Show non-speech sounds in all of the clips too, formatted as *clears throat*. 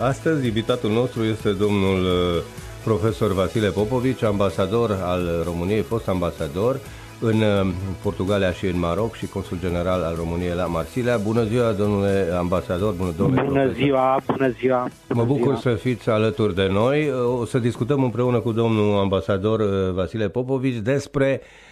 Astăzi invitatul nostru este domnul uh, profesor Vasile Popovici, ambasador al României, fost ambasador în uh, Portugalia și în Maroc și consul general al României la Marsilia. Bună ziua, domnule ambasador, bună, domnule Bună profesor. ziua, bună ziua. Mă bucur ziua. să fiți alături de noi. Uh, O să discutăm împreună cu domnul ambasador uh, Vasile Popovici despre uh,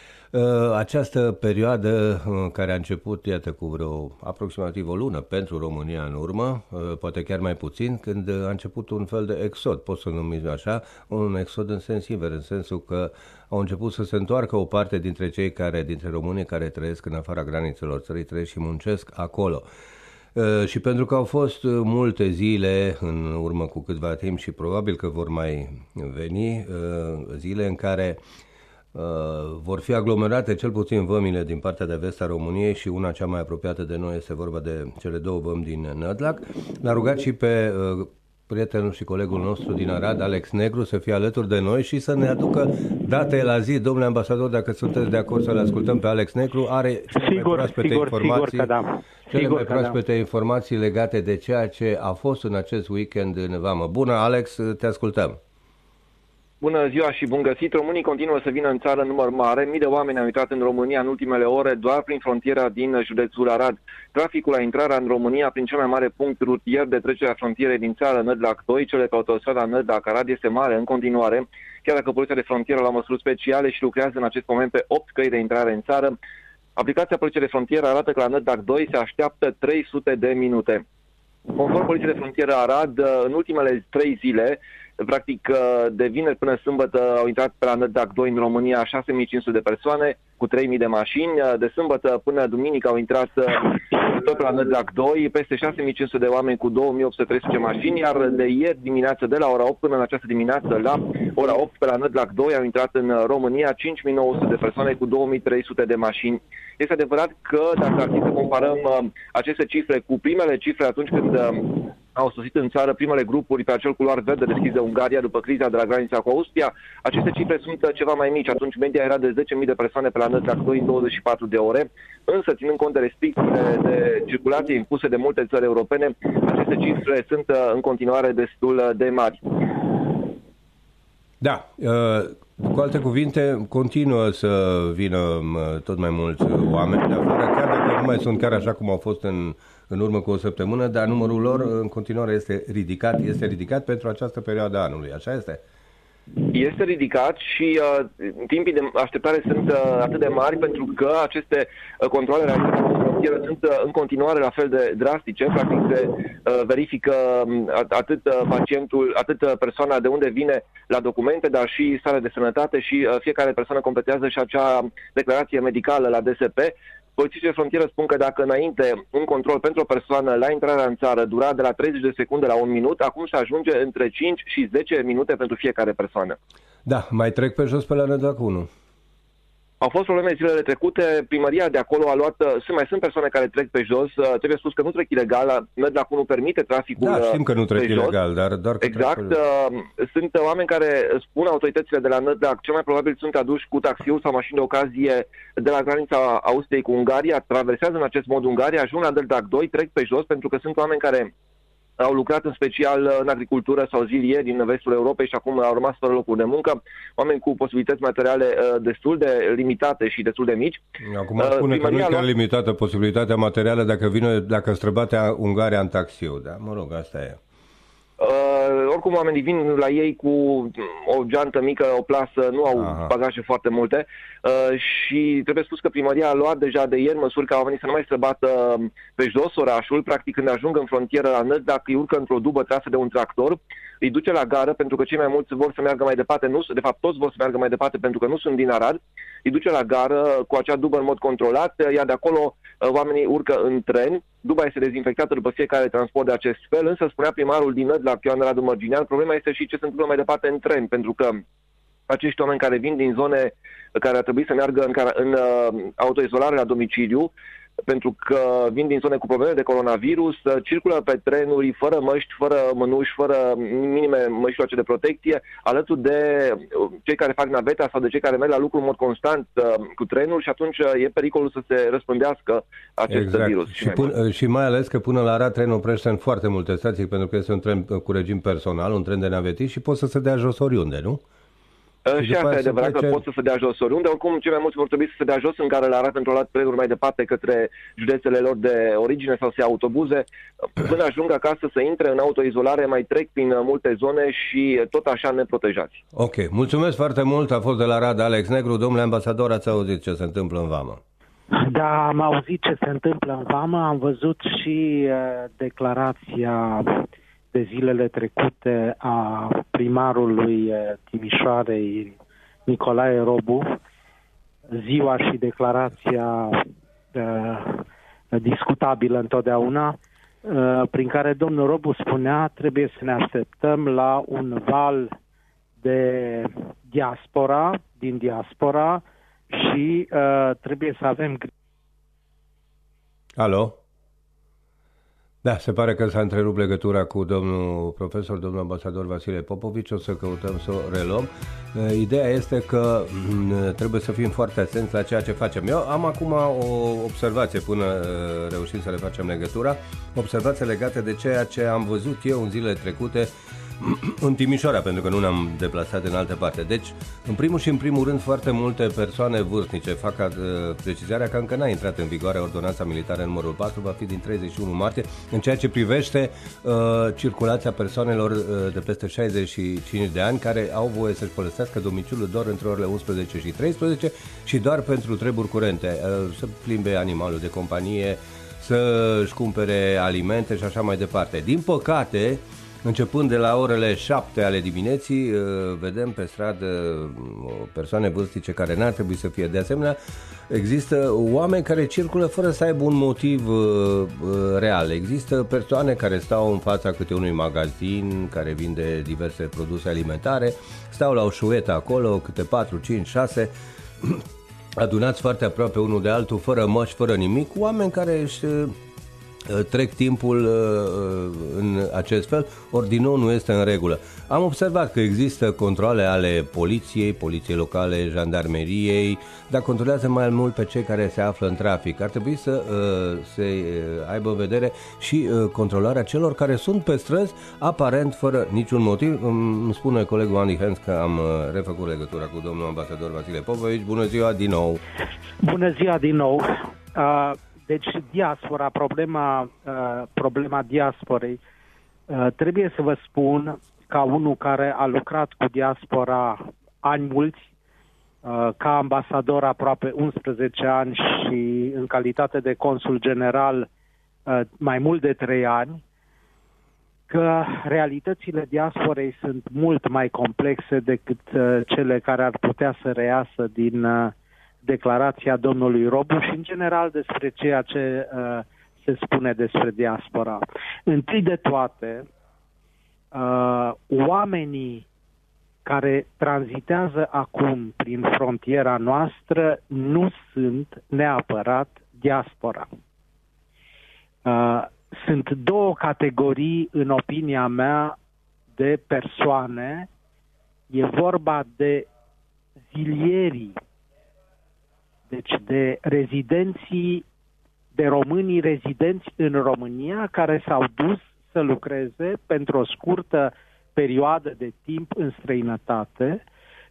această perioadă uh, care a început, iată, cu vreo aproximativ o lună pentru România în urmă, uh, poate chiar mai puțin, când uh, a început un fel de exod, pot să numiți așa, un exod în sens invers, în sensul că au început să se întoarcă o parte dintre cei care, dintre românii care trăiesc în afara granițelor țării, trăiesc și muncesc acolo. Uh, Și pentru că au fost uh, multe zile în urmă cu câtva timp și probabil că vor mai veni uh, zile în care uh, vor fi aglomerate cel puțin vămile din partea de vest a României și una cea mai apropiată de noi este vorba de cele două vămi din Nădlac. L-a rugat și pe uh, prietenul și colegul nostru din Arad, Alex Negru, să fie alături de noi și să ne aducă date la zi. Domnule ambasador, dacă sunteți de acord să-l ascultăm pe Alex Negru, are cele mai Sigur, proaspete sigur, sigur informații că da. cele Sigur mai că da. proaspete informații legate de ceea ce a fost în acest weekend în Vamă. Bună, Alex, te ascultăm. Bună ziua și bun găsit! Românii continuă să vină în țară în număr mare. Mii de oameni au intrat în România în ultimele ore doar prin frontiera din județul Arad. Traficul la intrarea în România prin cel mai mare punct rutier de trecere a frontierei din țară, Nădlac 2, cele pe autostrada Nădlac-Arad, este mare în continuare, chiar dacă Poliția de Frontieră la măsuri speciale și lucrează în acest moment pe 8 căi de intrare în țară. Aplicația Poliției de Frontieră arată că la Nădlac 2 se așteaptă 300 de minute. Conform Poliției de Frontieră Arad, în ultimele trei zile, practic de vineri până sâmbătă au intrat pe la Nădlac 2 în România 6500 de persoane cu 3000 de mașini. De sâmbătă până duminică au intrat tot pe la Nădlac 2 peste 6500 de oameni cu 2813 mașini, iar de ieri dimineață de la ora 8 până în această dimineață la ora 8 pe la Nădlac 2 au intrat în România 5900 de persoane cu 2300 de mașini. Este adevărat că dacă ar fi să comparăm uh, aceste cifre cu primele cifre atunci când uh, au sosit în țară primele grupuri pe acel culoar verde deschis de Ungaria după criza de la granița cu Austria, aceste cifre sunt uh, ceva mai mici. Atunci media era de 10.000 de persoane pe la Nădlac 2 în 24 de ore, însă ținând cont de restricțiile de circulație impuse de multe țări europene, aceste cifre sunt uh, în continuare destul uh, de mari. Da, uh, cu alte cuvinte, continuă să vină uh, tot mai mulți oameni de afară, chiar dacă nu mai sunt chiar așa cum au fost în, în urmă cu o săptămână, dar numărul lor în continuare este ridicat, este ridicat pentru această perioadă a anului, așa este? Este ridicat și uh, timpii de așteptare sunt uh, atât de mari pentru că aceste uh, controle realizate la frontieră sunt uh, în continuare la fel de drastice. Practic se uh, verifică um, atât uh, pacientul, atât uh, persoana de unde vine la documente, dar și starea de sănătate și uh, fiecare persoană completează și acea declarație medicală la DSP. Polițiștii de frontieră spun că dacă înainte un control pentru o persoană la intrarea în țară dura de la 30 de secunde la un minut, acum se ajunge între 5 și 10 minute pentru fiecare persoană. Da, mai trec pe jos pe la Nădlac 1. Au fost probleme zilele trecute, primăria de acolo a luat, sunt, mai sunt persoane care trec pe jos, uh, trebuie spus că nu trec ilegal, Nădlac nu permite traficul Da, știm că nu pe trec jos. ilegal, dar doar că Exact. trec pe jos. uh, Sunt oameni care spun autoritățile de la Nădlac, cel mai probabil sunt aduși cu taxiul sau mașini de ocazie de la granița Austriei cu Ungaria, traversează în acest mod Ungaria, ajung la Nădlac 2, trec pe jos pentru că sunt oameni care au lucrat în special în agricultură sau zilieri din vestul Europei și acum au rămas fără locuri de muncă, oameni cu posibilități materiale uh, destul de limitate și destul de mici. Acum Uh, spune că nu e primăria a chiar luat- limitată posibilitatea materială dacă vine, dacă străbate Ungaria în taxiu. Da, mă rog, asta e. Uh, oricum oamenii vin la ei cu o geantă mică, o plasă, nu au Aha. bagaje foarte multe uh, și trebuie spus că primăria a luat deja de ieri măsuri ca oamenii să nu mai străbată um, pe jos orașul, practic când ajung în frontieră la Năd, dacă îi urcă într-o dubă trasă de un tractor, îi duce la gară pentru că cei mai mulți vor să meargă mai departe, nu, de fapt toți vor să meargă mai departe pentru că nu sunt din Arad, îi duce la gară cu acea dubă în mod controlat, iar de acolo uh, oamenii urcă în tren, duba este dezinfectată după fiecare transport de acest fel, însă spunea primarul din Nădlac, Ioan Radu Mărginean, problema este și ce se întâmplă mai departe în tren, pentru că acești oameni care vin din zone care ar trebui să meargă în, care- în uh, autoizolare la domiciliu, pentru că vin din zone cu probleme de coronavirus, circulă pe trenuri fără măști, fără mânuși, fără minime măști de protecție, alături de cei care fac naveta sau de cei care merg la lucru în mod constant cu trenul și atunci e pericolul să se răspândească acest exact. virus. Și, pun, și mai ales că până la Arad trenul oprește în foarte multe stații pentru că este un tren cu regim personal, un tren de navetist și poți să se dea jos oriunde, nu? Și, și asta e adevărat plece... că pot să se dea jos oriunde. Oricum, cei mai mulți vor trebui să se dea jos în care le arată pentru luat trenuri mai departe către județele lor de origine sau să ia autobuze. Până ajung acasă să intre în autoizolare, mai trec prin multe zone și tot așa ne protejați. Ok, mulțumesc foarte mult. A fost de la Rad Alex Negru. Domnule ambasador, ați auzit ce se întâmplă în Vamă? Da, am auzit ce se întâmplă în Vamă. Am văzut și uh, declarația de zilele trecute a primarului eh, Timișoarei Nicolae Robu, ziua și declarația uh, discutabilă întotdeauna, uh, prin care domnul Robu spunea trebuie să ne așteptăm la un val de diaspora, din diaspora și uh, trebuie să avem Alo? Da, se pare că s-a întrerupt legătura cu domnul profesor, domnul ambasador Vasile Popovici, o să căutăm să o reluăm. Uh, ideea este că mm, trebuie să fim foarte atenți la ceea ce facem. Eu am acum o observație până uh, reușim să le facem legătura, observație legată de ceea ce am văzut eu în zilele trecute în Timișoara, pentru că nu ne-am deplasat în altă parte. Deci, în primul și în primul rând, foarte multe persoane vârstnice fac uh, precizarea că încă n-a intrat în vigoare ordonanța militară numărul 4, va fi din 31 martie, în ceea ce privește uh, circulația persoanelor uh, de peste 65 de ani care au voie să-și folosească domiciliul doar între orele 11 și 13 și doar pentru treburi curente, uh, să plimbe animalul de companie, să-și cumpere alimente și așa mai departe. Din păcate, Începând de la orele 7 ale dimineții, uh, vedem pe stradă uh, persoane vârstice care n-ar trebui să fie. De asemenea, există oameni care circulă fără să aibă un motiv uh, real. Există persoane care stau în fața câte unui magazin care vinde diverse produse alimentare, stau la o șuetă acolo, câte 4, 5, 6 adunați foarte aproape unul de altul, fără măști, fără nimic, oameni care își Uh, trec timpul uh, uh, în acest fel, ori din nou nu este în regulă. Am observat că există controle ale poliției, poliției locale, jandarmeriei, dar controlează mai mult pe cei care se află în trafic. Ar trebui să se aibă în vedere și controlarea celor care sunt pe străzi, aparent fără niciun motiv. Îmi spune colegul Andy Hens că am refăcut legătura cu domnul ambasador Vasile Popovici. Bună ziua din nou! Bună ziua din nou! Uh deci diaspora, problema, uh, problema diasporei, uh, trebuie să vă spun, ca unul care a lucrat cu diaspora ani mulți, uh, ca ambasador aproape 11 ani și în calitate de consul general uh, mai mult de 3 ani, că realitățile diasporei sunt mult mai complexe decât uh, cele care ar putea să reiasă din uh, declarația domnului Robu și, în general, despre ceea ce uh, se spune despre diaspora. Întâi de toate, uh, oamenii care tranzitează acum prin frontiera noastră nu sunt neapărat diaspora. Uh, sunt două categorii, în opinia mea, de persoane. E vorba de zilierii deci de rezidenții, de românii rezidenți în România care s-au dus să lucreze pentru o scurtă perioadă de timp în străinătate,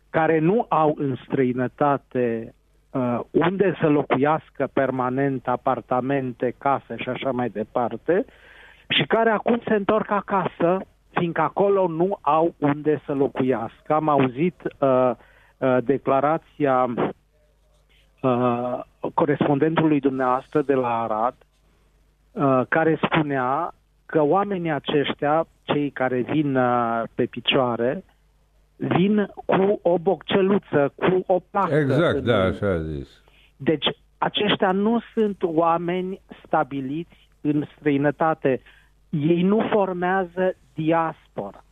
care nu au în străinătate uh, unde să locuiască permanent, apartamente, case și așa mai departe, și care acum se întorc acasă, fiindcă acolo nu au unde să locuiască. Am auzit uh, uh, declarația uh, corespondentului dumneavoastră de la Arad, uh, care spunea că oamenii aceștia, cei care vin uh, pe picioare, vin cu o bocceluță, cu o placă. Exact, da, așa a zis. Deci, aceștia nu sunt oameni stabiliți în străinătate. Ei nu formează diaspora.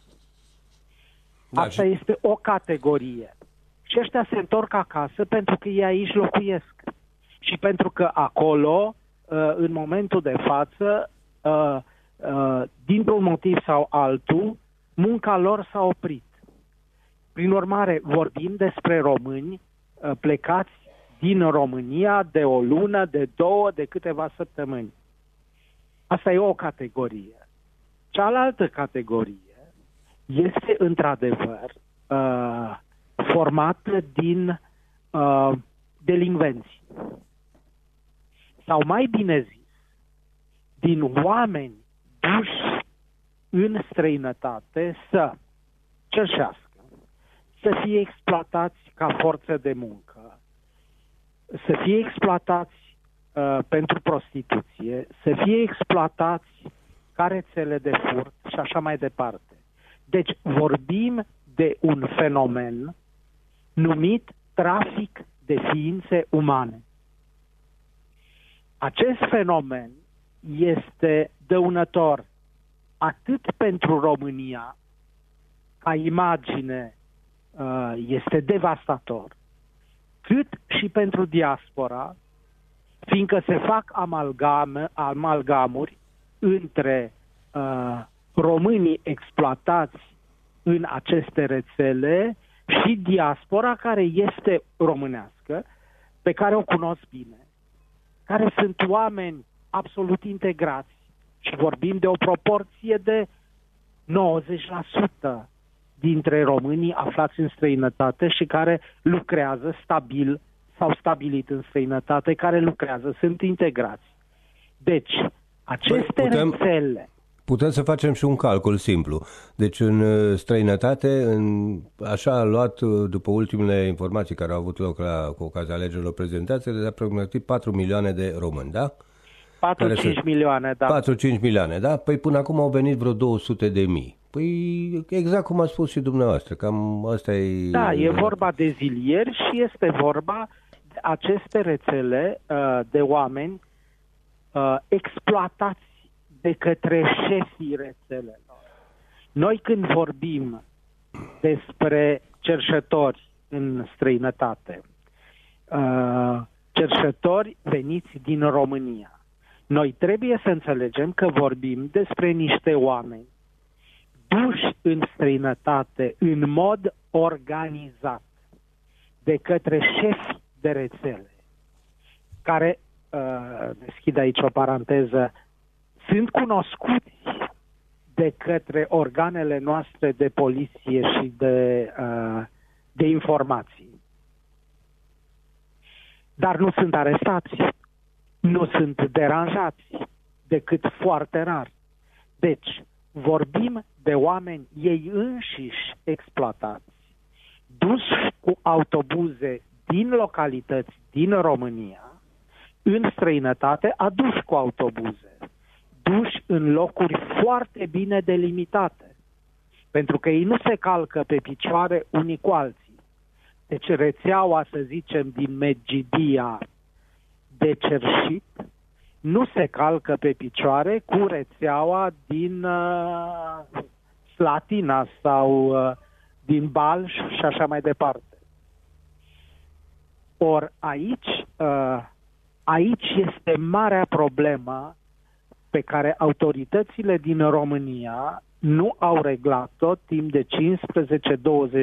Da, Asta și... este o categorie. Și ăștia se întorc acasă pentru că ei aici locuiesc. Și pentru că acolo uh, în momentul de față, uh, uh, dintr-un motiv sau altul, munca lor s-a oprit. Prin urmare, vorbim despre români uh, plecați din România de o lună, de două, de câteva săptămâni. Asta e o categorie. Cealaltă categorie este într-adevăr uh, formată din uh, delinvenți. Sau mai bine zis, din oameni duși în străinătate să cerșească, să fie exploatați ca forță de muncă, să fie exploatați uh, pentru prostituție, să fie exploatați ca rețele de furt și așa mai departe. Deci vorbim de un fenomen numit trafic de ființe umane. Acest fenomen este dăunător atât pentru România, ca imagine uh, este devastator, cât și pentru diaspora, fiindcă se fac amalgame, amalgamuri între uh, românii exploatați în aceste rețele și diaspora care este românească, pe care o cunosc bine, care sunt oameni absolut integrați și vorbim de o proporție de 90% dintre românii aflați în străinătate și care lucrează stabil sau stabilit în străinătate, care lucrează, sunt integrați. Deci, aceste păi, putem, rețele Putem să facem și un calcul simplu. Deci în uh, străinătate, în, așa a luat uh, după ultimele informații care au avut loc la, cu ocazia alegerilor prezentate, de aproximativ 4 milioane de români, da? 4-5 milioane, da. 4-5 milioane, da? Păi până acum au venit vreo 200 de mii. Păi exact cum a spus și dumneavoastră, cam asta e... Da, e vorba de zilieri și este vorba de aceste rețele uh, de oameni uh, exploatați de către șefii rețelelor. Noi când vorbim despre cerșători în străinătate, uh, cerșători veniți din România, noi trebuie să înțelegem că vorbim despre niște oameni duși în străinătate în mod organizat de către șefi de rețele, care, uh, deschid aici o paranteză, sunt cunoscuți de către organele noastre de poliție și de, uh, de informații. Dar nu sunt arestați, nu sunt deranjați, decât foarte rar. Deci, vorbim de oameni ei înșiși exploatați, duși cu autobuze din localități din România, în străinătate, aduși cu autobuze duși în locuri foarte bine delimitate, pentru că ei nu se calcă pe picioare unii cu alții. Deci rețeaua, să zicem, din Megidia de cerșit nu se calcă pe picioare cu rețeaua din uh, Slatina sau uh, din Balș și așa mai departe. Or aici, uh, aici este marea problemă pe care autoritățile din România nu au reglat-o timp de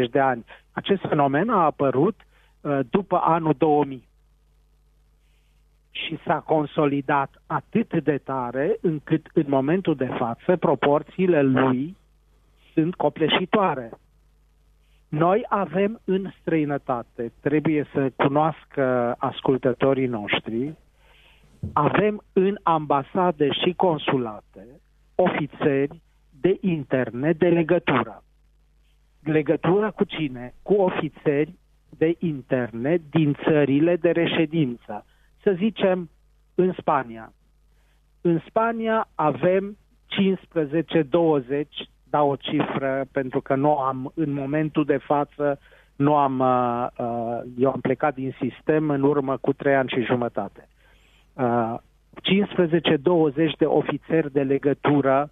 15-20 de ani. Acest fenomen a apărut uh, după anul 2000 și s-a consolidat atât de tare încât în momentul de față proporțiile lui sunt copleșitoare. Noi avem în străinătate, trebuie să cunoască ascultătorii noștri, avem în ambasade și consulate ofițeri de interne de legătură. Legătură cu cine? Cu ofițeri de interne din țările de reședință. Să zicem în Spania. În Spania avem 15-20, dau o cifră pentru că nu am, în momentul de față, nu am, uh, uh, eu am plecat din sistem în urmă cu trei ani și jumătate. 15-20 de ofițeri de legătură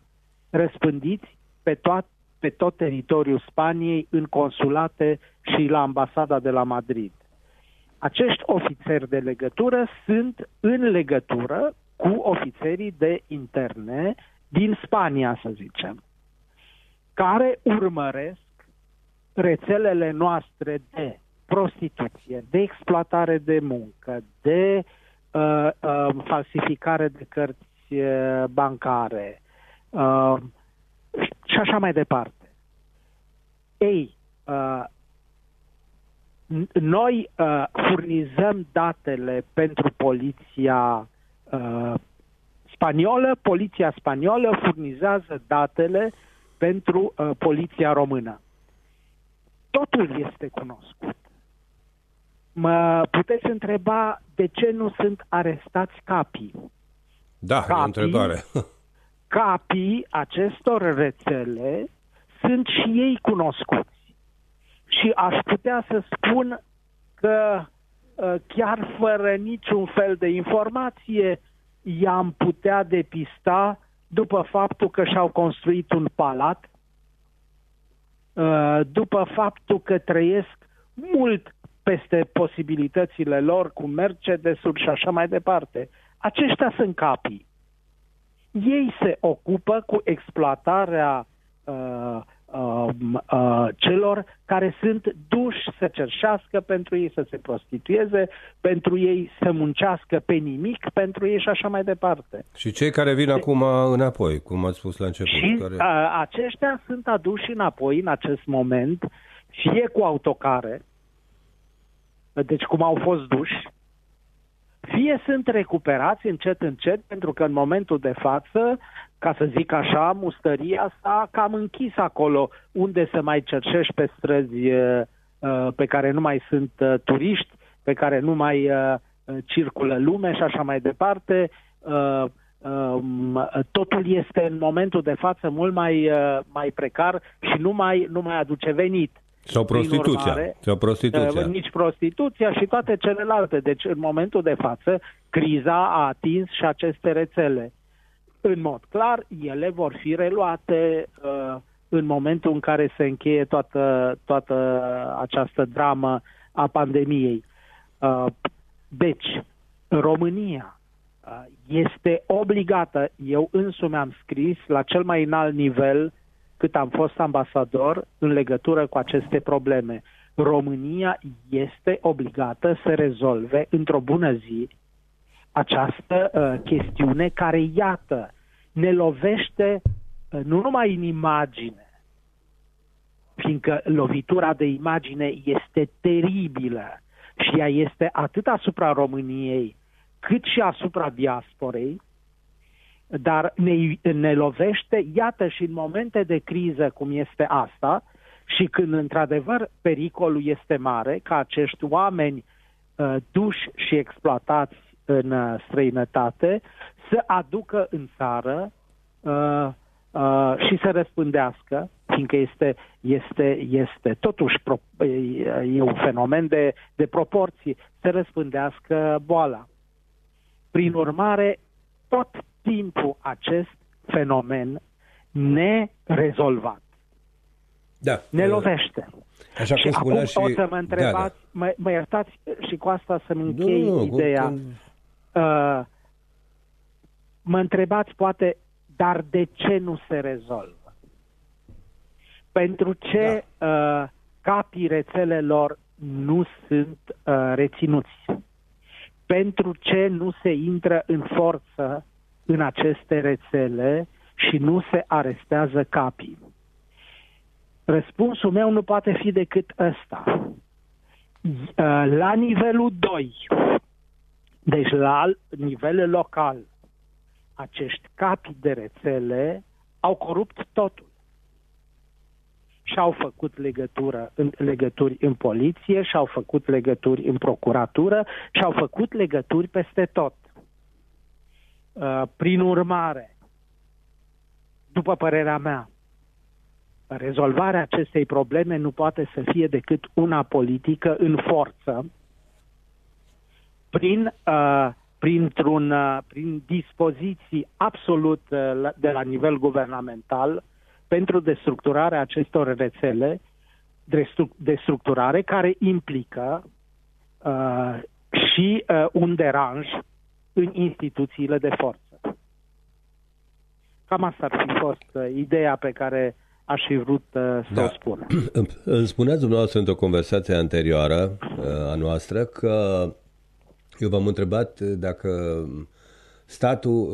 răspândiți pe, toat, pe tot teritoriul Spaniei în consulate și la ambasada de la Madrid. Acești ofițeri de legătură sunt în legătură cu ofițerii de interne din Spania, să zicem, care urmăresc rețelele noastre de prostituție, de exploatare de muncă, de uh, uh, falsificare de cărți uh, bancare uh, și așa mai departe. Ei, uh, noi uh, furnizăm datele pentru poliția uh, spaniolă, poliția spaniolă furnizează datele pentru uh, poliția română. Totul este cunoscut. Mă puteți întreba de ce nu sunt arestați capii? Da, capii, e o întrebare. *laughs* capii acestor rețele sunt și ei cunoscuți. Și aș putea să spun că ă, chiar fără niciun fel de informație i-am putea depista după faptul că și-au construit un palat, ă, după faptul că trăiesc mult peste posibilitățile lor cu Mercedes-uri și așa mai departe. Aceștia sunt capii. Ei se ocupă cu exploatarea uh, uh, uh, celor care sunt duși să cerșească pentru ei, să se prostitueze, pentru ei să muncească pe nimic, pentru ei și așa mai departe. Și cei care vin acum înapoi, cum ați spus la început? Și care... uh, aceștia sunt aduși înapoi în acest moment, fie cu autocare, deci cum au fost duși, fie sunt recuperați încet, încet, pentru că în momentul de față, ca să zic așa, mustăria s-a cam închis acolo, unde să mai cerșești pe străzi uh, pe care nu mai sunt uh, turiști, pe care nu mai uh, circulă lume și așa mai departe. Um, totul este în momentul de față mult mai, mai precar și nu mai, nu mai aduce venit. Sau prostituția. Urmare, sau prostituția. Nici prostituția și toate celelalte. Deci, în momentul de față, criza a atins și aceste rețele. În mod clar, ele vor fi reluate uh, în momentul în care se încheie toată, toată această dramă a pandemiei. Uh, deci, România uh, este obligată, eu însumi am scris la cel mai înalt nivel cât am fost ambasador în legătură cu aceste probleme. România este obligată să rezolve într-o bună zi această uh, chestiune care, iată, ne lovește uh, nu numai în imagine, fiindcă lovitura de imagine este teribilă și ea este atât asupra României cât și asupra diasporei, dar ne, ne lovește, iată, și în momente de criză cum este asta, și când într-adevăr pericolul este mare, ca acești oameni uh, duși și exploatați în uh, străinătate să aducă în țară uh, uh, și să răspândească, fiindcă este, este, este totuși pro, e un fenomen de, de proporții, să răspândească boala. Prin urmare, tot timpul acest fenomen nerezolvat. Da. Ne lovește. Așa și cum acum și... o să mă întrebați, da, da. Mă, mă iertați și cu asta să-mi închei nu, nu, ideea. Cu... Uh, mă întrebați poate, dar de ce nu se rezolvă? Pentru ce da. uh, capii rețelelor nu sunt uh, reținuți? Pentru ce nu se intră în forță în aceste rețele și nu se arestează capii? Răspunsul meu nu poate fi decât ăsta. La nivelul 2, deci la nivel local, acești capi de rețele au corupt totul. Și-au făcut legătură, în, legături în poliție, și-au făcut legături în procuratură, și-au făcut legături peste tot. Uh, prin urmare, după părerea mea, rezolvarea acestei probleme nu poate să fie decât una politică în forță, prin, uh, printr-un, uh, prin dispoziții absolut uh, de la nivel guvernamental pentru destructurarea acestor rețele, destructurare care implică uh, și uh, un deranj în instituțiile de forță. Cam asta ar fi fost uh, ideea pe care aș fi vrut uh, să da. o spun. *clears throat* Îmi spuneați dumneavoastră într-o conversație anterioară a noastră că eu v-am întrebat dacă statul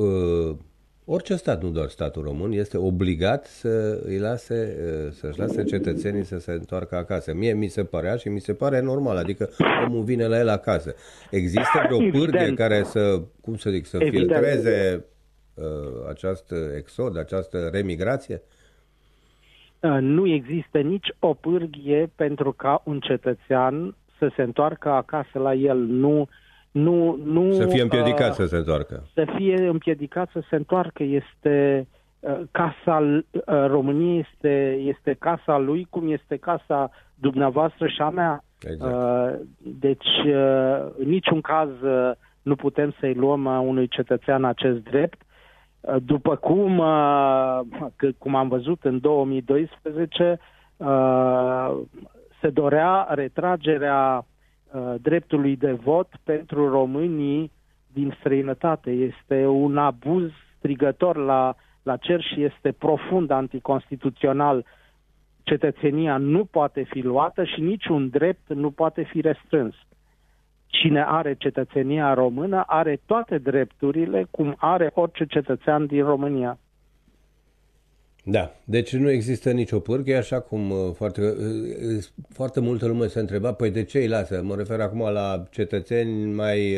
Orice stat, nu doar statul român, este obligat să îi lase, să-și lase cetățenii să se întoarcă acasă. Mie mi se părea și mi se pare normal, adică omul vine la el acasă. Există vreo pârghie care să, cum să zic, să Evident. filtreze uh, acest exod, această remigrație? Uh, nu există nici o pârghie pentru ca un cetățean să se întoarcă acasă la el. Nu uh, nu, nu, să fie împiedicat uh, să se întoarcă. Să fie împiedicat să se întoarcă. Este uh, casa uh, României, este, este casa lui, cum este casa dumneavoastră și a mea. Exact. Uh, deci, uh, în niciun caz uh, nu putem să-i luăm uh, unui cetățean acest drept. Uh, după cum, uh, cum am văzut în 2012, uh, se dorea retragerea Uh, dreptului de vot pentru românii din străinătate. Este un abuz strigător la, la cer și este profund anticonstituțional. Cetățenia nu poate fi luată și niciun drept nu poate fi restrâns. Cine are cetățenia română are toate drepturile cum are orice cetățean din România. Da, deci nu există nicio pârghie, așa cum uh, foarte, uh, uh, foarte multă lume se întreba, păi de ce îi lasă? Mă refer acum la cetățeni mai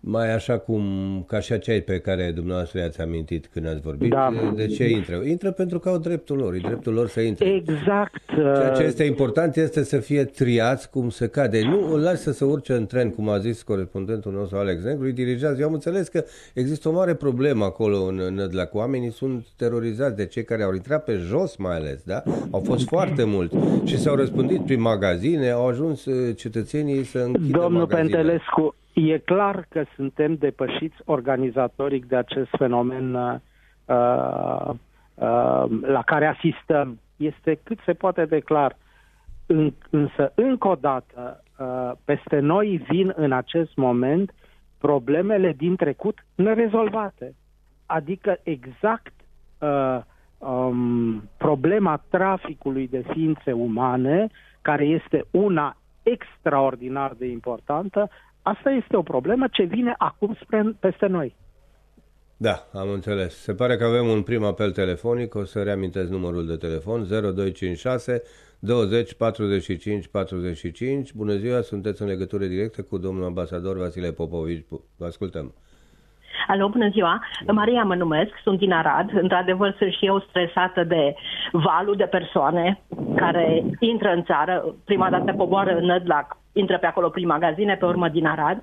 mai așa cum, ca și acei pe care dumneavoastră i-ați amintit când ați vorbit, da. de ce intră? Intră pentru că au dreptul lor, e dreptul lor să intre. Exact. Ceea ce este important este să fie triați cum se cade. Nu îl lași să se urce în tren, cum a zis corespondentul nostru Alex Negru, îi dirigează. Eu am înțeles că există o mare problemă acolo în Nădlac. Oamenii sunt terorizați de cei care au intrat pe jos mai ales, da? Au fost foarte mulți și s-au răspândit prin magazine, au ajuns uh, cetățenii să închidă Domnul magazine. Pentelescu, E clar că suntem depășiți organizatoric de acest fenomen uh, uh, la care asistăm. Este cât se poate de clar. În, însă, încă o dată, uh, peste noi vin în acest moment problemele din trecut nerezolvate. Adică exact uh, um, problema traficului de ființe umane, care este una extraordinar de importantă, Asta este o problemă ce vine acum spre, peste noi. Da, am înțeles. Se pare că avem un prim apel telefonic. O să reamintesc numărul de telefon 0256 20 45 45. Bună ziua, sunteți în legătură directă cu domnul ambasador Vasile Popovici. Vă ascultăm. Alo, bună ziua! Maria mă numesc, sunt din Arad. Într-adevăr, sunt și eu stresată de valul de persoane care intră în țară. Prima dată coboară în Nădlac, intră pe acolo prin magazine, pe urmă din Arad.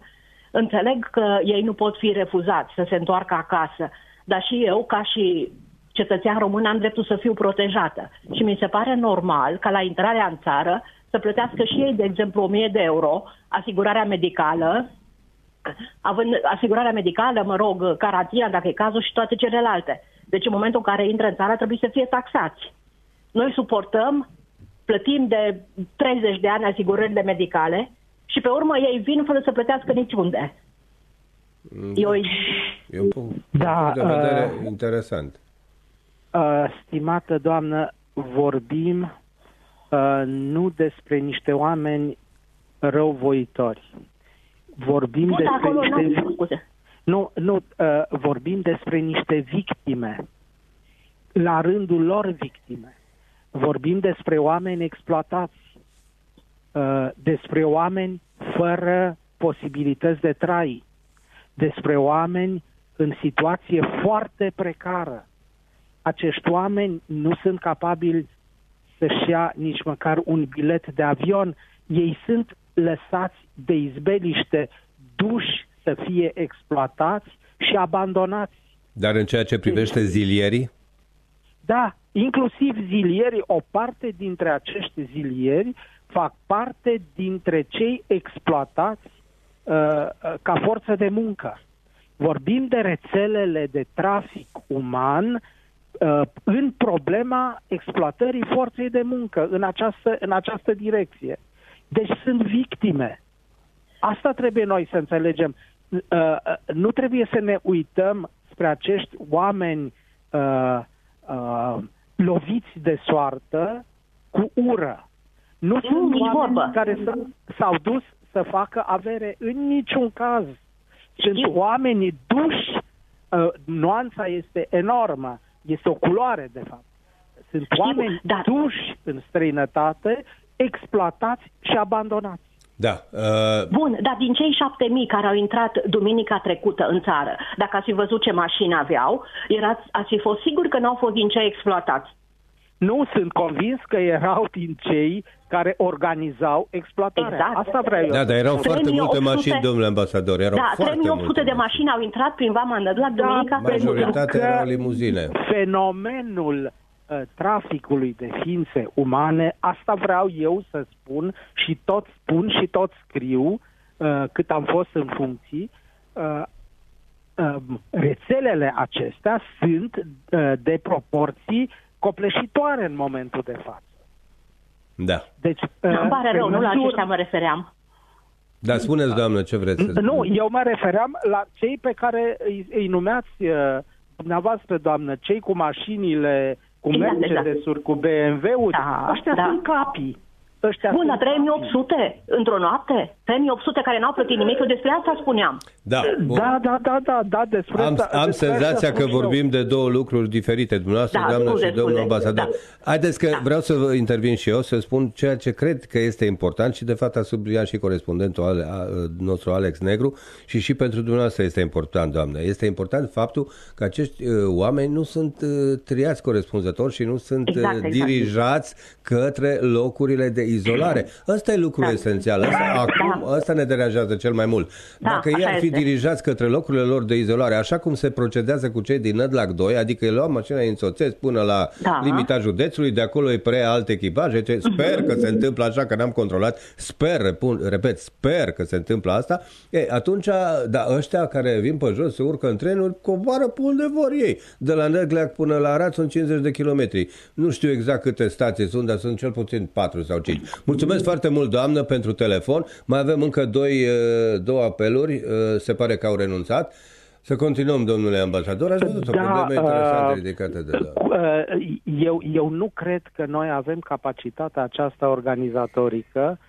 Înțeleg că ei nu pot fi refuzați să se întoarcă acasă, dar și eu, ca și cetățean român, am dreptul să fiu protejată. Și mi se pare normal ca la intrarea în țară să plătească și ei, de exemplu, 1000 de euro, asigurarea medicală, având asigurarea medicală, mă rog, carantina, dacă e cazul, și toate celelalte. Deci în momentul în care intră în țară trebuie să fie taxați. Noi suportăm, plătim de 30 de ani asigurările medicale și pe urmă ei vin fără să plătească niciunde. Da. E, o... e un punct da, de vedere uh, interesant. Uh, stimată doamnă, vorbim uh, nu despre niște oameni răuvoitori vorbim Bun, despre niște... Nu, nu, uh, vorbim despre niște victime. La rândul lor victime. Vorbim despre oameni exploatați, uh, despre oameni fără posibilități de trai, despre oameni în situație foarte precară. Acești oameni nu sunt capabili să-și ia nici măcar un bilet de avion. Ei sunt lăsați de izbeliște, duși să fie exploatați și abandonați. Dar în ceea ce privește zilierii? Da, inclusiv zilierii, o parte dintre acești zilieri fac parte dintre cei exploatați uh, uh, ca forță de muncă. Vorbim de rețelele de trafic uman uh, în problema exploatării forței de muncă în această, în această direcție. Deci sunt victime. Asta trebuie noi să înțelegem. uh, nu trebuie să ne uităm spre acești oameni uh, uh, loviți de soartă cu ură. Nu Nu, sunt nici oameni vorbă. care s- s-au dus să facă avere în niciun caz. Sunt Știu. oamenii duși, uh, nuanța este enormă, este o culoare de fapt. Sunt Știu, oameni dar- duși în străinătate, exploatați și abandonați. Da. Uh, Bun, dar din cei șapte mii care au intrat duminica trecută în țară, dacă ați fi văzut ce mașini aveau, erați, ați fi fost sigur că n-au fost din cei exploatați. Nu sunt convins că erau din cei care organizau exploatarea. Exact. Asta vreau eu. da, dar erau foarte 3800 multe mașini, domnule ambasador. Erau da, foarte 3800 multe de mașini au intrat prin Vama Nădlac duminica Da, trecută. Majoritatea Că erau limuzine. Fenomenul uh, traficului de ființe umane, asta vreau eu să spun și tot spun și tot scriu uh, cât am fost în funcții. Uh, uh, rețelele acestea sunt uh, de proporții copleșitoare în momentul de față. Da. Deci, uh, Îmi pare pe rău, nu la măsură- aceștia mă refeream. Dar spuneți, doamnă, ce vreți să Nu, spuneți? eu mă refeream la cei pe care îi, îi numeați uh, dumneavoastră, doamnă, cei cu mașinile, cu Exact, Mercedes-uri, cu BMW-uri. Da, Ăștia da. sunt capii. Ăștia Bun, sunt dar 3800 într-o noapte? 3800 care n-au plătit nimic, eu despre asta spuneam. Da, bun. Da, da, da, da, da, despre Am, asta, am despre asta senzația spun că și eu. vorbim de două lucruri diferite, dumneavoastră, Da, doamnă scuze, și domnul scuze, ambasador. da. Haideți că Da. vreau să vă intervin și eu, să spun ceea ce cred că este important și de fapt a subliniat și corespondentul ale, a, a, nostru Alex Negru și și pentru dumneavoastră este important, doamnă. Este important faptul că acești uh, oameni nu sunt uh, triați corespunzător și nu sunt Exact, uh, exact. dirijați către locurile de izolare. Ăsta e lucrul Da. esențial. Ăsta, acum, ăsta ne deranjează cel mai mult. Da, Dacă ei așa ar fi este. dirijați către locurile lor de izolare, așa cum se procedează cu cei din Nădlac 2, adică îi luau mașina, îi însoțesc până la Da. limita județului, de acolo îi preia alt echipaj, ce sper că se întâmplă așa, că n-am controlat, sper, repun, repet, sper că se întâmplă asta, e, atunci, da, ăștia care vin pe jos, se urcă în trenuri, coboară pe unde vor ei. De la Nădlac până la Arad sunt 50 de kilometri. Nu știu exact câte stații sunt, dar sunt cel puțin 4 sau 5. Mulțumesc foarte mult, doamnă, pentru telefon. Mai avem încă doi, uh, două apeluri, uh, se pare că au renunțat. Să continuăm, domnule ambasador. Ați văzut o Da, problemă interesantă uh, ridicată de la... Uh, Eu, eu nu cred că noi avem capacitatea aceasta organizatorică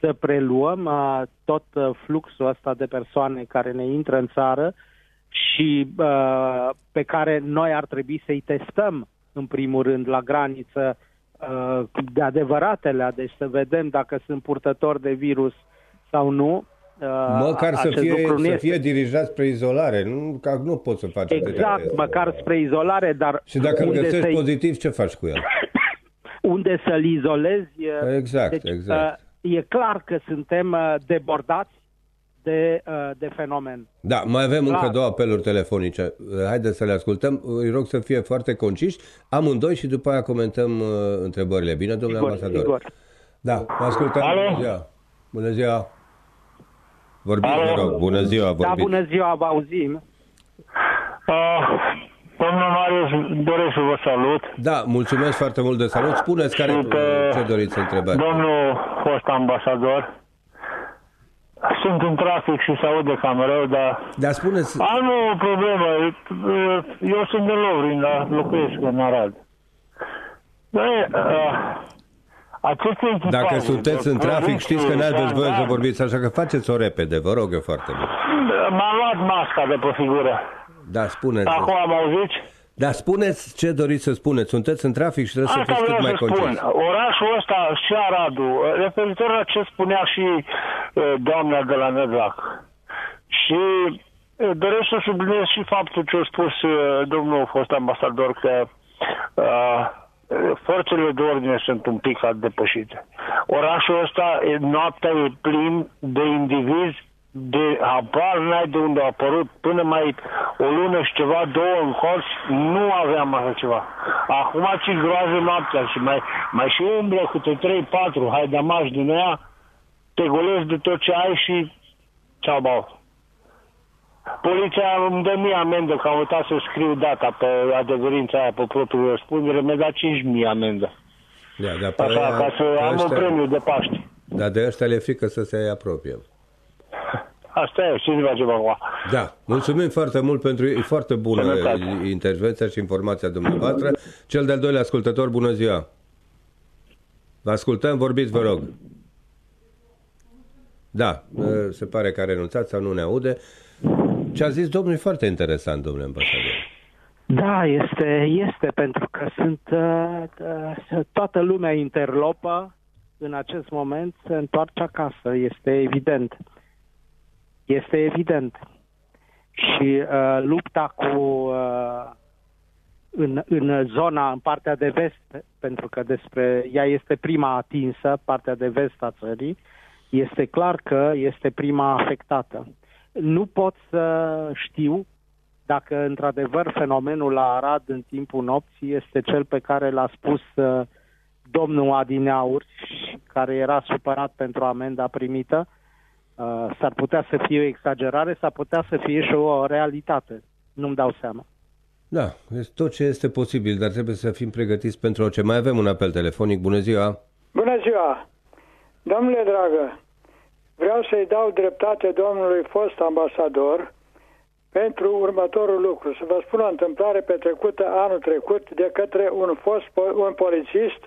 să preluăm uh, tot uh, fluxul ăsta de persoane care ne intră în țară și uh, pe care noi ar trebui să-i testăm în primul rând la graniță uh, de adevăratele, deci să vedem dacă sunt purtători de virus sau nu. Uh, Măcar să acest fie, lucru nu să este- fie dirijați spre izolare. Nu, că nu poți să faci atâtea Exact, teste. măcar spre izolare, dar Și dacă îl unde găsești să-i- pozitiv, ce faci cu el? *coughs* unde să-l izolezi. uh, Exact, deci, exact. uh, E clar că suntem uh, debordați de, uh, de fenomen. Da, mai avem încă Clar. două apeluri telefonice. Haideți să le ascultăm. Îi rog să fie foarte conciși. Amândoi și după aia comentăm uh, întrebările. Bine, domnule Sigur, ambasador? sigur. Da, vă ascultăm. Alo? Bună ziua. Bună ziua. Vorbiți, Alo? vă rog. Bună ziua, Da, vorbiți. bună ziua, vă auzim. Uh, domnul Marius, doresc să vă salut. Da, mulțumesc foarte mult de salut. Spuneți care, Și pe ce doriți să întrebați. Domnul fost ambasador. Sunt în trafic și se aude cam rău, dar... Dar spuneți, Am o problemă. Eu sunt din Lovrin, dar locuiesc în Arad. Băi, uh, aceste echipaje... dacă sunteți în trafic, știți că n-aveți voie să vorbiți. vorbiți, așa că faceți-o repede, vă rog eu foarte mult. M-a luat masca de pe figură. Da, spuneți. Acum am auzit? Dar spuneți ce doriți să spuneți. Sunteți în trafic și trebuie să Asta fiți cât vreau mai să spun. concis. Orașul ăsta și Aradul, referitor la ce spunea și uh, doamna de la Nădlac. Și uh, doresc să subliniez și faptul ce a spus uh, domnul fost ambasador că uh, forțele de ordine sunt un pic depășite. Orașul ăsta, e- noaptea e plin de indivizi de habar n-ai de unde a apărut până mai o lună și ceva, două în colț, nu aveam așa ceva. Acum ce groază noaptea și mai, mai și umblă câte 3-4 haidamași din ea, te golezi de tot ce ai și ceau bau. Poliția îmi dă mie amendă, că am uitat să scriu data pe adevărința aia, pe propriul răspundere, mi-a dat 5.000 amendă. Da, dar pe Așa, aia- ca să pe am un ăștia- premiu de Paște. Dar de ăștia le e frică să se apropie. *laughs* Asta e, ce face acum? Da, mulțumim foarte mult pentru e foarte bună Sănătate. intervenția și informația dumneavoastră. Cel de-al doilea ascultător, bună ziua! Vă ascultăm, vorbiți, vă rog. Da, se pare că a renunțat sau nu ne aude. Ce a zis domnul e foarte interesant, domnule ambasador. Da, este, este pentru că sunt uh, uh, toată lumea interlopă în acest moment se întoarce acasă, este evident. Este evident. Și uh, lupta cu uh, în, în zona, în partea de vest, pentru că despre ea este prima atinsă, partea de vest a țării, este clar că este prima afectată. Nu pot să știu dacă într-adevăr fenomenul la Arad în timpul nopții este cel pe care l-a spus uh, domnul Adineaur, care era supărat pentru amenda primită, uh, s-ar putea să fie o exagerare, s-ar putea să fie și o realitate. Nu-mi dau seama. Da, este tot ce este posibil, dar trebuie să fim pregătiți pentru orice. Mai avem un apel telefonic. Bună ziua! Bună ziua! Domnule dragă, vreau să-i dau dreptate domnului fost ambasador pentru următorul lucru. Să vă spun o întâmplare petrecută anul trecut de către un fost un polițist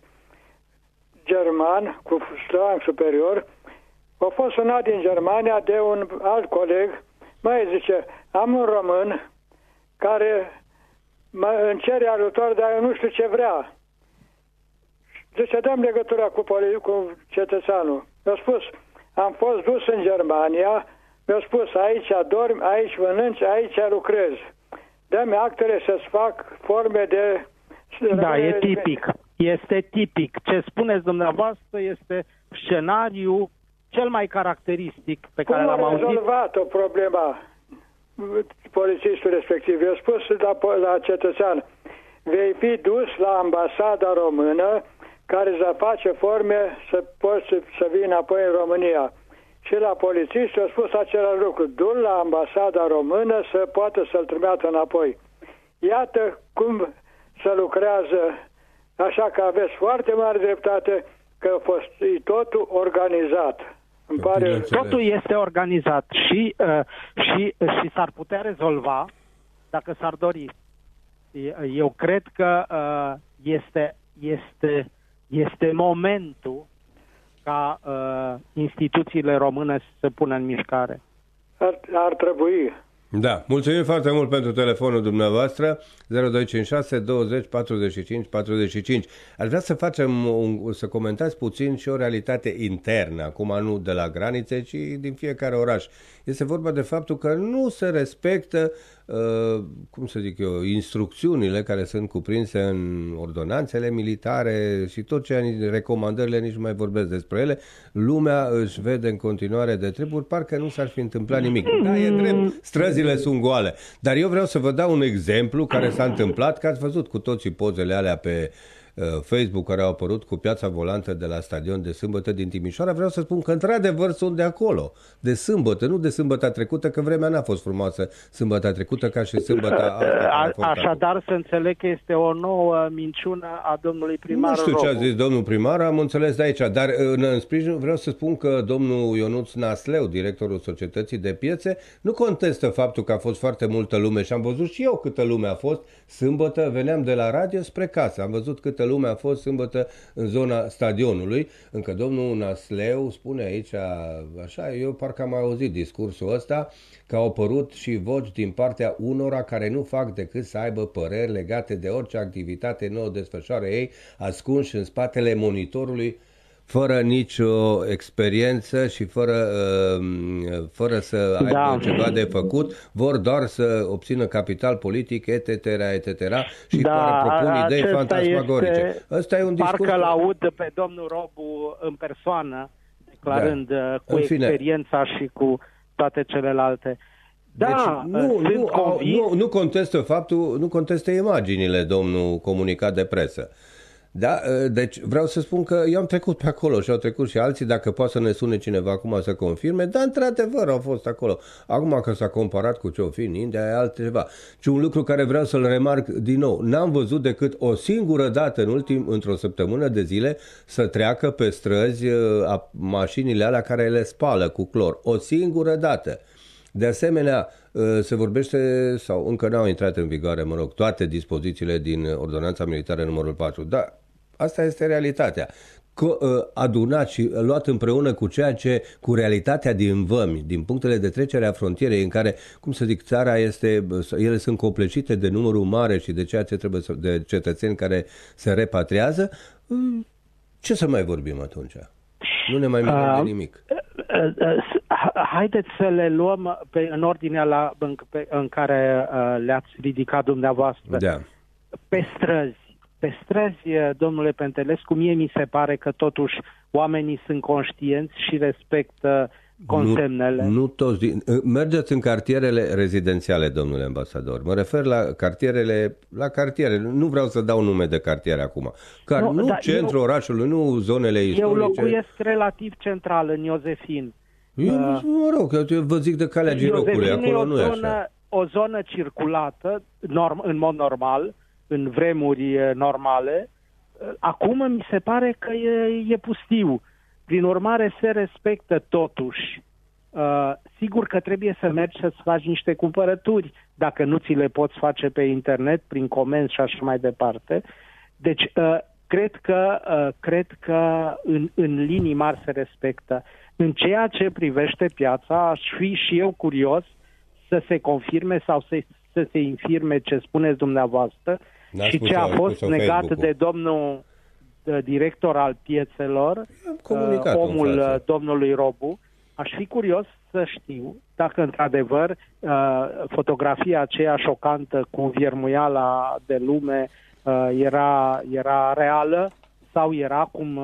german cu rang superior. A fost sunat din Germania de un alt coleg. Mai zice, am un român care mă îmi cere ajutor, dar eu nu știu ce vrea. Zice, dăm legătura cu, cu cetățeanul. Mi-a spus, am fost dus în Germania, mi-a spus, aici dormi, aici mănânci, aici lucrezi. Dă-mi actele să-ți fac forme de... Da, e tipic. Este tipic. Ce spuneți dumneavoastră este scenariu cel mai caracteristic pe care l-am auzit. Cum a rezolvat-o problema polițistul respectiv? Eu spus la, la cetățean, vei fi dus la ambasada română care să face forme să poți să vii înapoi în România și la polițist a spus același lucru. Du-l la ambasada română să poată să-l trimită înapoi. Iată cum se lucrează, așa că aveți foarte mare dreptate că a fost e totul organizat. Îmi pare... Totul este organizat și, uh, și, și s-ar putea rezolva dacă s-ar dori. Eu cred că uh, este, este, este momentul ca uh, instituțiile române să se pună în mișcare. Ar, ar trebui. Da, mulțumim foarte mult pentru telefonul dumneavoastră 0256 20 45 45. Aș vrea să facem un, să comentați puțin și o realitate internă, acum nu de la granițe, ci din fiecare oraș. Este vorba de faptul că nu se respectă Uh, cum să zic eu, instrucțiunile care sunt cuprinse în ordonanțele militare și tot ce recomandările, nici nu mai vorbesc despre ele, lumea își vede în continuare de treburi, parcă nu s-ar fi întâmplat nimic. Da, e drept, străzile sunt goale. Dar eu vreau să vă dau un exemplu care s-a întâmplat, că ați văzut cu toții pozele alea pe uh, Uh, Facebook care au apărut cu piața volantă de la stadion de sâmbătă din Timișoara, vreau să spun că într-adevăr sunt de acolo, de sâmbătă, nu de sâmbătă trecută, că vremea n-a fost frumoasă sâmbătă trecută ca și sâmbătă *laughs* asta. Așadar să înțeleg că este o nouă minciună a domnului primar Nu știu Robu. ce a zis domnul primar, am înțeles de aici, dar în, în sprijin vreau să spun că domnul Ionuț Nasleu, directorul societății de piețe, nu contestă faptul că a fost foarte multă lume și am văzut și eu câtă lume a fost. Sâmbătă veneam de la radio spre casă, am văzut câtă lume a fost sâmbătă în zona stadionului. Încă domnul Nasleu spune aici, așa, eu parcă am auzit discursul ăsta, că au apărut și voci din partea unora care nu fac decât să aibă păreri legate de orice activitate nouă desfășoară ei, ascunși în spatele monitorului fără nicio experiență și fără, uh, fără să aibă da. ceva de făcut, vor doar să obțină capital politic, etc., etc., și da, doar propun idei fantasmagorice. Ăsta e un discurs... Parcă l-aud pe domnul Robu în persoană, declarând da. Uh, cu în experiența și cu toate celelalte. Da, deci nu, nu, nu, nu contestă faptul, nu contestă imaginile domnul comunicat de presă. Da, ă, deci vreau să spun că eu am trecut pe acolo și au trecut și alții, dacă poate să ne sune cineva acum să confirme, dar într-adevăr au fost acolo. Acum că s-a comparat cu ce o fi în India, e altceva. Și un lucru care vreau să-l remarc din nou, n-am văzut decât o singură dată în ultim, într-o săptămână de zile să treacă pe străzi ă, a, mașinile alea care le spală cu clor. O singură dată. De asemenea, se vorbește, sau încă n-au intrat în vigoare, mă rog, toate dispozițiile din Ordonanța Militară numărul 4, dar asta este realitatea. Ă, adunat și luat împreună cu ceea ce, cu realitatea din vămi, din punctele de trecere a frontierei în care, cum să zic, țara este, ele sunt coplecite de numărul mare și de ceea ce trebuie să, de cetățeni care se repatriază, ă, ce să mai vorbim atunci? Nu ne mai mirăm de nimic. Haideți să le luăm pe, în ordinea la, în, pe, în care uh, le-ați ridicat dumneavoastră. Da. Pe străzi pe străzi, domnule Pentelescu, mie mi se pare că totuși oamenii sunt conștienți și respectă consemnele. Nu, nu toți. Mergeți în cartierele rezidențiale, domnule ambasador. Mă refer la cartierele, la cartiere. Nu vreau să dau nume de cartiere acum. Car, nu, nu centrul eu, orașului, nu zonele istorice. Eu locuiesc relativ central în Iosefin. Eu, uh, mă rog, eu vă zic de calea Girocului, acolo nu e așa. O zonă circulată, norm, în mod normal, în vremuri normale. Acum mi se pare că e, e pustiu. Prin urmare, se respectă totuși. Uh, sigur că trebuie să mergi să-ți faci niște cumpărături, dacă nu ți le poți face pe internet, prin comenzi și așa mai departe. Deci, uh, cred că, uh, cred că în, în linii mari se respectă. În ceea ce privește piața, aș fi și eu curios să se confirme sau să, să se infirme ce spuneți dumneavoastră, și ce a fost negat de domnul de director al piețelor, uh, omul uh, domnului Robu, aș fi curios să știu dacă într-adevăr uh, fotografia aceea șocantă cu viermuiala de lume era, era reală sau era, cum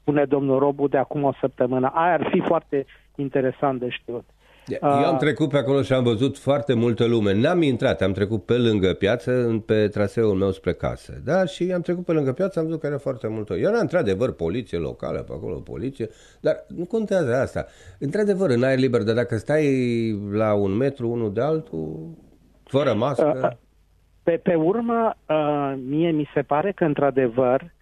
spune domnul Robu, de acum o săptămână. Aia ar fi foarte interesant de știut. Eu am trecut pe acolo și am văzut foarte multă lume. N-am intrat, am trecut pe lângă piață, pe traseul meu spre casă. Da, și am trecut pe lângă piață, am văzut că era foarte multă. Era într-adevăr poliție locală pe acolo, poliție, dar nu contează asta. Într-adevăr, în aer liber, dar dacă stai la un metru unul de altul, fără mască... Pe, pe urmă, mie mi se pare că, într-adevăr,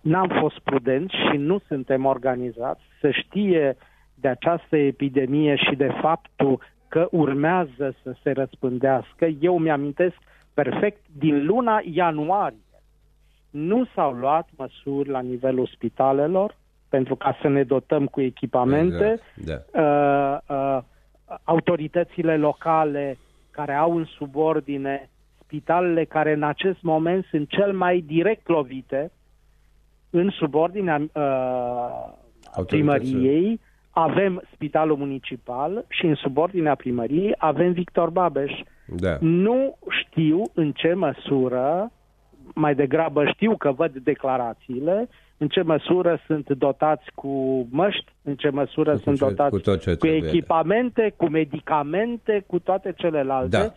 n-am fost prudenți și nu suntem organizați să știe de această epidemie și de faptul că urmează să se răspândească, eu mi-amintesc perfect din luna ianuarie. Nu s-au luat măsuri la nivelul spitalelor pentru ca să ne dotăm cu echipamente. Exact. Da. Uh, uh, autoritățile locale care au în subordine spitalele care în acest moment sunt cel mai direct lovite în subordinea uh, primăriei avem Spitalul Municipal și în subordinea primăriei avem Victor Babeș. Da. Nu știu în ce măsură, mai degrabă știu că văd declarațiile, în ce măsură sunt dotați cu măști, în ce măsură cu sunt ce, dotați cu, tot ce cu echipamente, cu medicamente, cu toate celelalte. Da.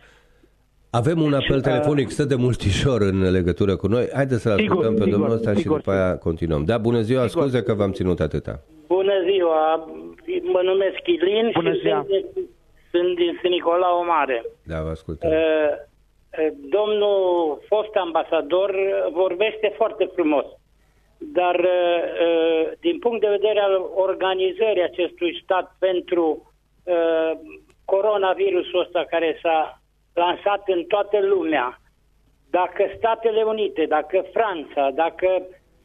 Avem un apel telefonic, stă de multișor în legătură cu noi. Haideți să-l ascultăm pe domnul ăsta și după aia continuăm. Da, bună ziua, sigur. scuze că v-am ținut atâta. Bună ziua, mă numesc Ilin Bună și ziua. sunt, sunt din Sint Nicolau Mare. Da, vă ascultăm. Uh, uh, domnul fost ambasador vorbește foarte frumos, dar uh, din punct de vedere al organizării acestui stat pentru coronavirusul ăsta care s-a lansat în toată lumea, dacă Statele Unite, dacă Franța, dacă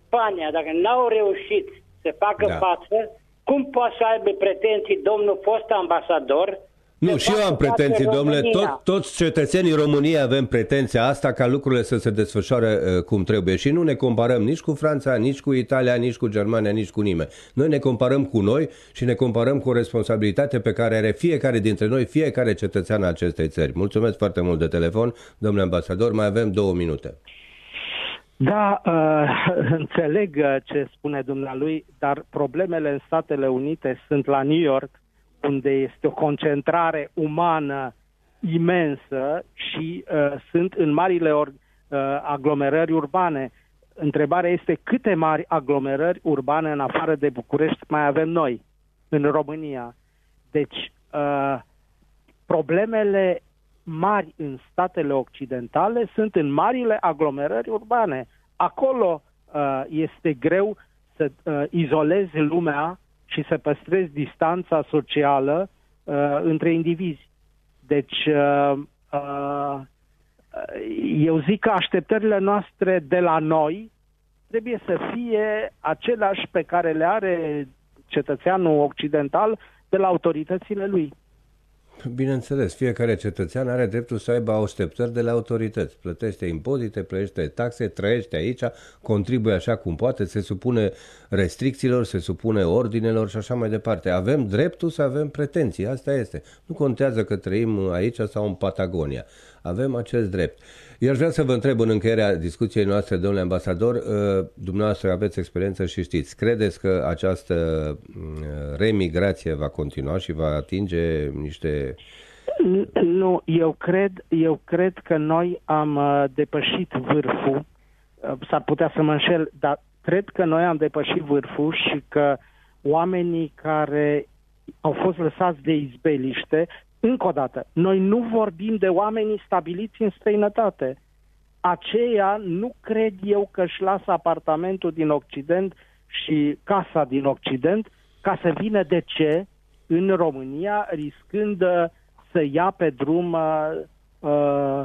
Spania, dacă n-au reușit să facă da. față, cum poate să aibă pretenții domnul fost ambasador nu, și eu am pretenții, domnule. Tot, toți cetățenii României avem pretenția asta ca lucrurile să se desfășoare uh, cum trebuie. Și nu ne comparăm nici cu Franța, nici cu Italia, nici cu Germania, nici cu nimeni. Noi ne comparăm cu noi și ne comparăm cu o responsabilitate pe care are fiecare dintre noi, fiecare cetățean al acestei țări. Mulțumesc foarte mult de telefon, domnule ambasador. Mai avem două minute. Da, uh, *laughs* înțeleg uh, ce spune dumnealui, dar problemele în Statele Unite sunt la New York, unde este o concentrare umană imensă și uh, sunt în marile or, uh, aglomerări urbane. Întrebarea este câte mari aglomerări urbane în afară de București mai avem noi în România. Deci, uh, problemele mari în statele occidentale sunt în marile aglomerări urbane. Acolo uh, este greu să uh, izolezi lumea și să păstrezi distanța socială uh, între indivizi. Deci, uh, uh, eu zic că așteptările noastre de la noi trebuie să fie aceleași pe care le are cetățeanul occidental de la autoritățile lui. Bineînțeles, fiecare cetățean are dreptul să aibă așteptări de la autorități. Plătește impozite, plătește taxe, trăiește aici, contribuie așa cum poate, se supune restricțiilor, se supune ordinelor și așa mai departe. Avem dreptul să avem pretenții, asta este. Nu contează că trăim aici sau în Patagonia. Avem acest drept. Eu aș vrea să vă întreb în încheierea discuției noastre, domnule ambasador, uh, dumneavoastră aveți experiență și știți, credeți că această uh, remigrație va continua și va atinge niște... Nu, eu cred, eu cred că noi am uh, depășit vârful, s-ar putea să mă înșel, dar cred că noi am depășit vârful și că oamenii care au fost lăsați de izbeliște încă o dată, noi nu vorbim de oamenii stabiliți în străinătate. Aceia nu cred eu că își lasă apartamentul din Occident și casa din Occident ca să vină de ce în România riscând uh, să ia pe drum uh, uh,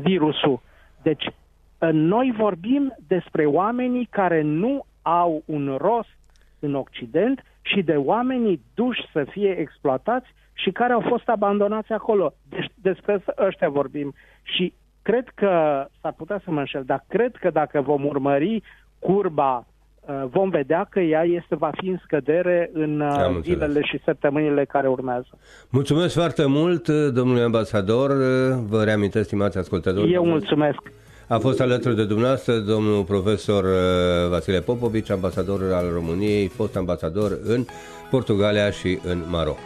virusul. Deci, uh, noi vorbim despre oamenii care nu au un rost în Occident și de oamenii duși să fie exploatați și care au fost abandonați acolo. Deci despre ăștia vorbim. Și cred că, s-ar putea să mă înșel, dar cred că dacă vom urmări curba uh, vom vedea că ea este, va fi în scădere în uh, Am zilele înțeles. și săptămânile care urmează. Mulțumesc foarte mult, domnule ambasador. Vă reamintesc, stimați ascultători. Eu mulțumesc. A fost alături de dumneavoastră domnul profesor uh, Vasile Popovici, ambasador al României, fost ambasador în Portugalia și în Maroc.